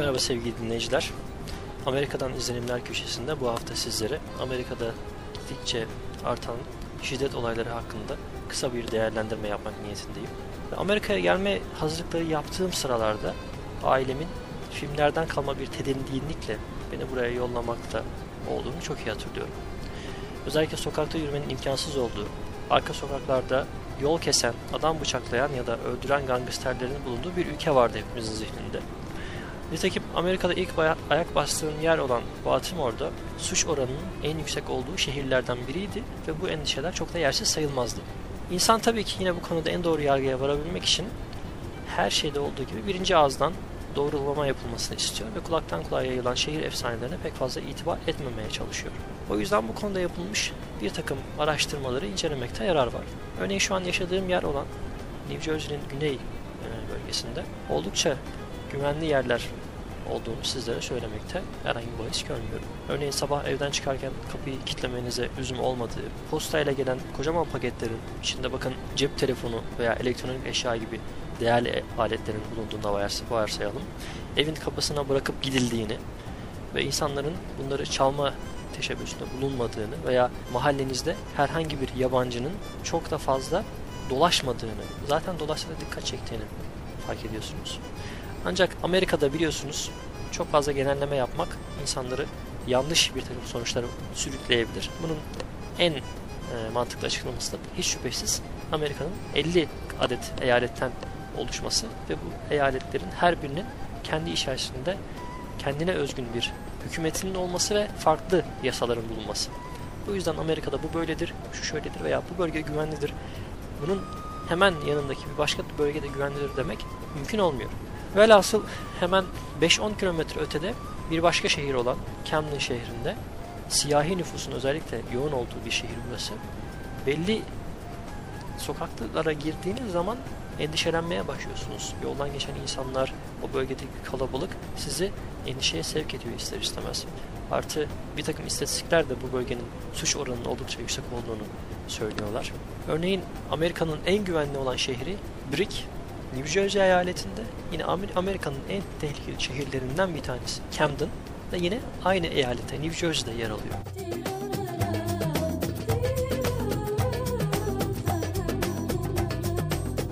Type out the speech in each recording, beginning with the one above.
Merhaba sevgili dinleyiciler. Amerika'dan izlenimler köşesinde bu hafta sizlere Amerika'da gittikçe artan şiddet olayları hakkında kısa bir değerlendirme yapmak niyetindeyim. Amerika'ya gelme hazırlıkları yaptığım sıralarda ailemin filmlerden kalma bir tedirginlikle beni buraya yollamakta olduğunu çok iyi hatırlıyorum. Özellikle sokakta yürümenin imkansız olduğu, arka sokaklarda yol kesen, adam bıçaklayan ya da öldüren gangsterlerin bulunduğu bir ülke vardı hepimizin zihninde. Nitekim Amerika'da ilk ayak bastığım yer olan Baltimore'da suç oranının en yüksek olduğu şehirlerden biriydi ve bu endişeler çok da yersiz sayılmazdı. İnsan tabii ki yine bu konuda en doğru yargıya varabilmek için her şeyde olduğu gibi birinci ağızdan doğrulama yapılmasını istiyor ve kulaktan kulağa yayılan şehir efsanelerine pek fazla itibar etmemeye çalışıyor. O yüzden bu konuda yapılmış bir takım araştırmaları incelemekte yarar var. Örneğin şu an yaşadığım yer olan New Jersey'nin güney bölgesinde oldukça güvenli yerler olduğunu sizlere söylemekte herhangi bir bahis görmüyorum. Örneğin sabah evden çıkarken kapıyı kilitlemenize lüzum olmadığı, postayla gelen kocaman paketlerin içinde bakın cep telefonu veya elektronik eşya gibi değerli aletlerin bulunduğunda varsayalım. Evin kapısına bırakıp gidildiğini ve insanların bunları çalma teşebbüsünde bulunmadığını veya mahallenizde herhangi bir yabancının çok da fazla dolaşmadığını, zaten dolaşsa da dikkat çektiğini fark ediyorsunuz. Ancak Amerika'da biliyorsunuz çok fazla genelleme yapmak insanları yanlış bir takım sonuçlara sürükleyebilir. Bunun en e, mantıklı açıklaması da hiç şüphesiz Amerika'nın 50 adet eyaletten oluşması ve bu eyaletlerin her birinin kendi içerisinde kendine özgün bir hükümetinin olması ve farklı yasaların bulunması. Bu yüzden Amerika'da bu böyledir, şu şöyledir veya bu bölge güvenlidir. Bunun hemen yanındaki bir başka bölgede güvenlidir demek mümkün olmuyor. Velhasıl hemen 5-10 kilometre ötede bir başka şehir olan Camden şehrinde siyahi nüfusun özellikle yoğun olduğu bir şehir burası. Belli sokaklara girdiğiniz zaman endişelenmeye başlıyorsunuz. Yoldan geçen insanlar, o bölgedeki kalabalık sizi endişeye sevk ediyor ister istemez. Artı bir takım istatistikler de bu bölgenin suç oranının oldukça yüksek olduğunu söylüyorlar. Örneğin Amerika'nın en güvenli olan şehri Brick, New Jersey eyaletinde yine Amerika'nın en tehlikeli şehirlerinden bir tanesi Camden da yine aynı eyalete New Jersey'de yer alıyor.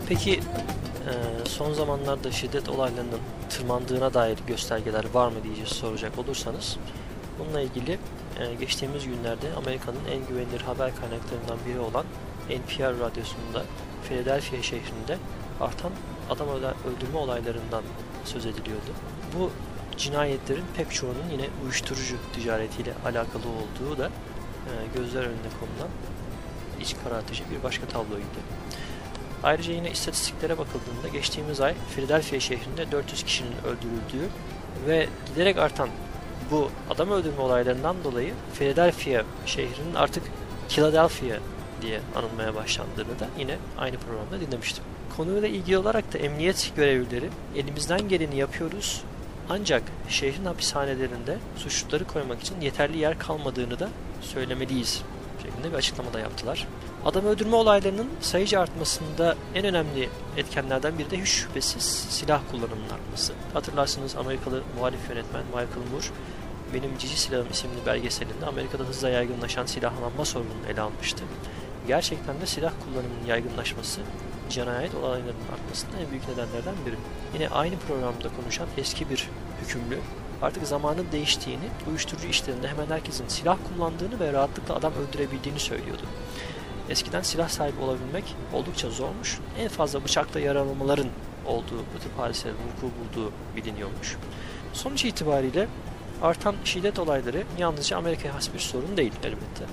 Peki son zamanlarda şiddet olaylarının tırmandığına dair göstergeler var mı diye soracak olursanız bununla ilgili geçtiğimiz günlerde Amerika'nın en güvenilir haber kaynaklarından biri olan NPR radyosunda Philadelphia şehrinde artan adam öldürme olaylarından söz ediliyordu. Bu cinayetlerin pek çoğunun yine uyuşturucu ticaretiyle alakalı olduğu da e, gözler önünde konulan iç karartıcı bir başka tabloydu. Ayrıca yine istatistiklere bakıldığında geçtiğimiz ay Philadelphia şehrinde 400 kişinin öldürüldüğü ve giderek artan bu adam öldürme olaylarından dolayı Philadelphia şehrinin artık Philadelphia diye anılmaya başlandığını da yine aynı programda dinlemiştim. Konuyla ilgili olarak da emniyet görevlileri elimizden geleni yapıyoruz ancak şehrin hapishanelerinde suçluları koymak için yeterli yer kalmadığını da söylemeliyiz şeklinde bir açıklama da yaptılar. Adam öldürme olaylarının sayıca artmasında en önemli etkenlerden biri de hiç şüphesiz silah kullanımının artması. Hatırlarsınız Amerikalı muhalif yönetmen Michael Moore benim Cici Silahım isimli belgeselinde Amerika'da hızla yaygınlaşan silahlanma sorununu ele almıştı. Gerçekten de silah kullanımının yaygınlaşması cinayet olaylarının artmasında en büyük nedenlerden biri. Yine aynı programda konuşan eski bir hükümlü artık zamanın değiştiğini, uyuşturucu işlerinde hemen herkesin silah kullandığını ve rahatlıkla adam öldürebildiğini söylüyordu. Eskiden silah sahibi olabilmek oldukça zormuş. En fazla bıçakla yaralamaların olduğu, bu tip hadiselerin vuku bulduğu biliniyormuş. Sonuç itibariyle artan şiddet olayları yalnızca Amerika'ya has bir sorun değil elbette.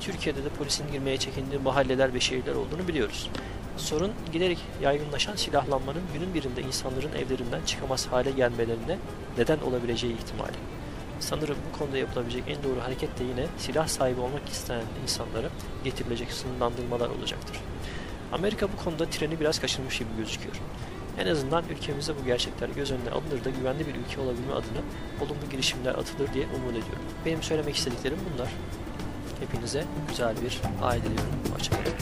Türkiye'de de polisin girmeye çekindiği mahalleler ve şehirler olduğunu biliyoruz. Sorun giderek yaygınlaşan silahlanmanın günün birinde insanların evlerinden çıkamaz hale gelmelerine neden olabileceği ihtimali. Sanırım bu konuda yapılabilecek en doğru hareket de yine silah sahibi olmak isteyen insanlara getirilecek sınırlandırmalar olacaktır. Amerika bu konuda treni biraz kaçırmış gibi gözüküyor. En azından ülkemizde bu gerçekler göz önüne alınır da güvenli bir ülke olabilme adına olumlu girişimler atılır diye umut ediyorum. Benim söylemek istediklerim bunlar. Hepinize güzel bir ay diliyorum. Hoşçakalın.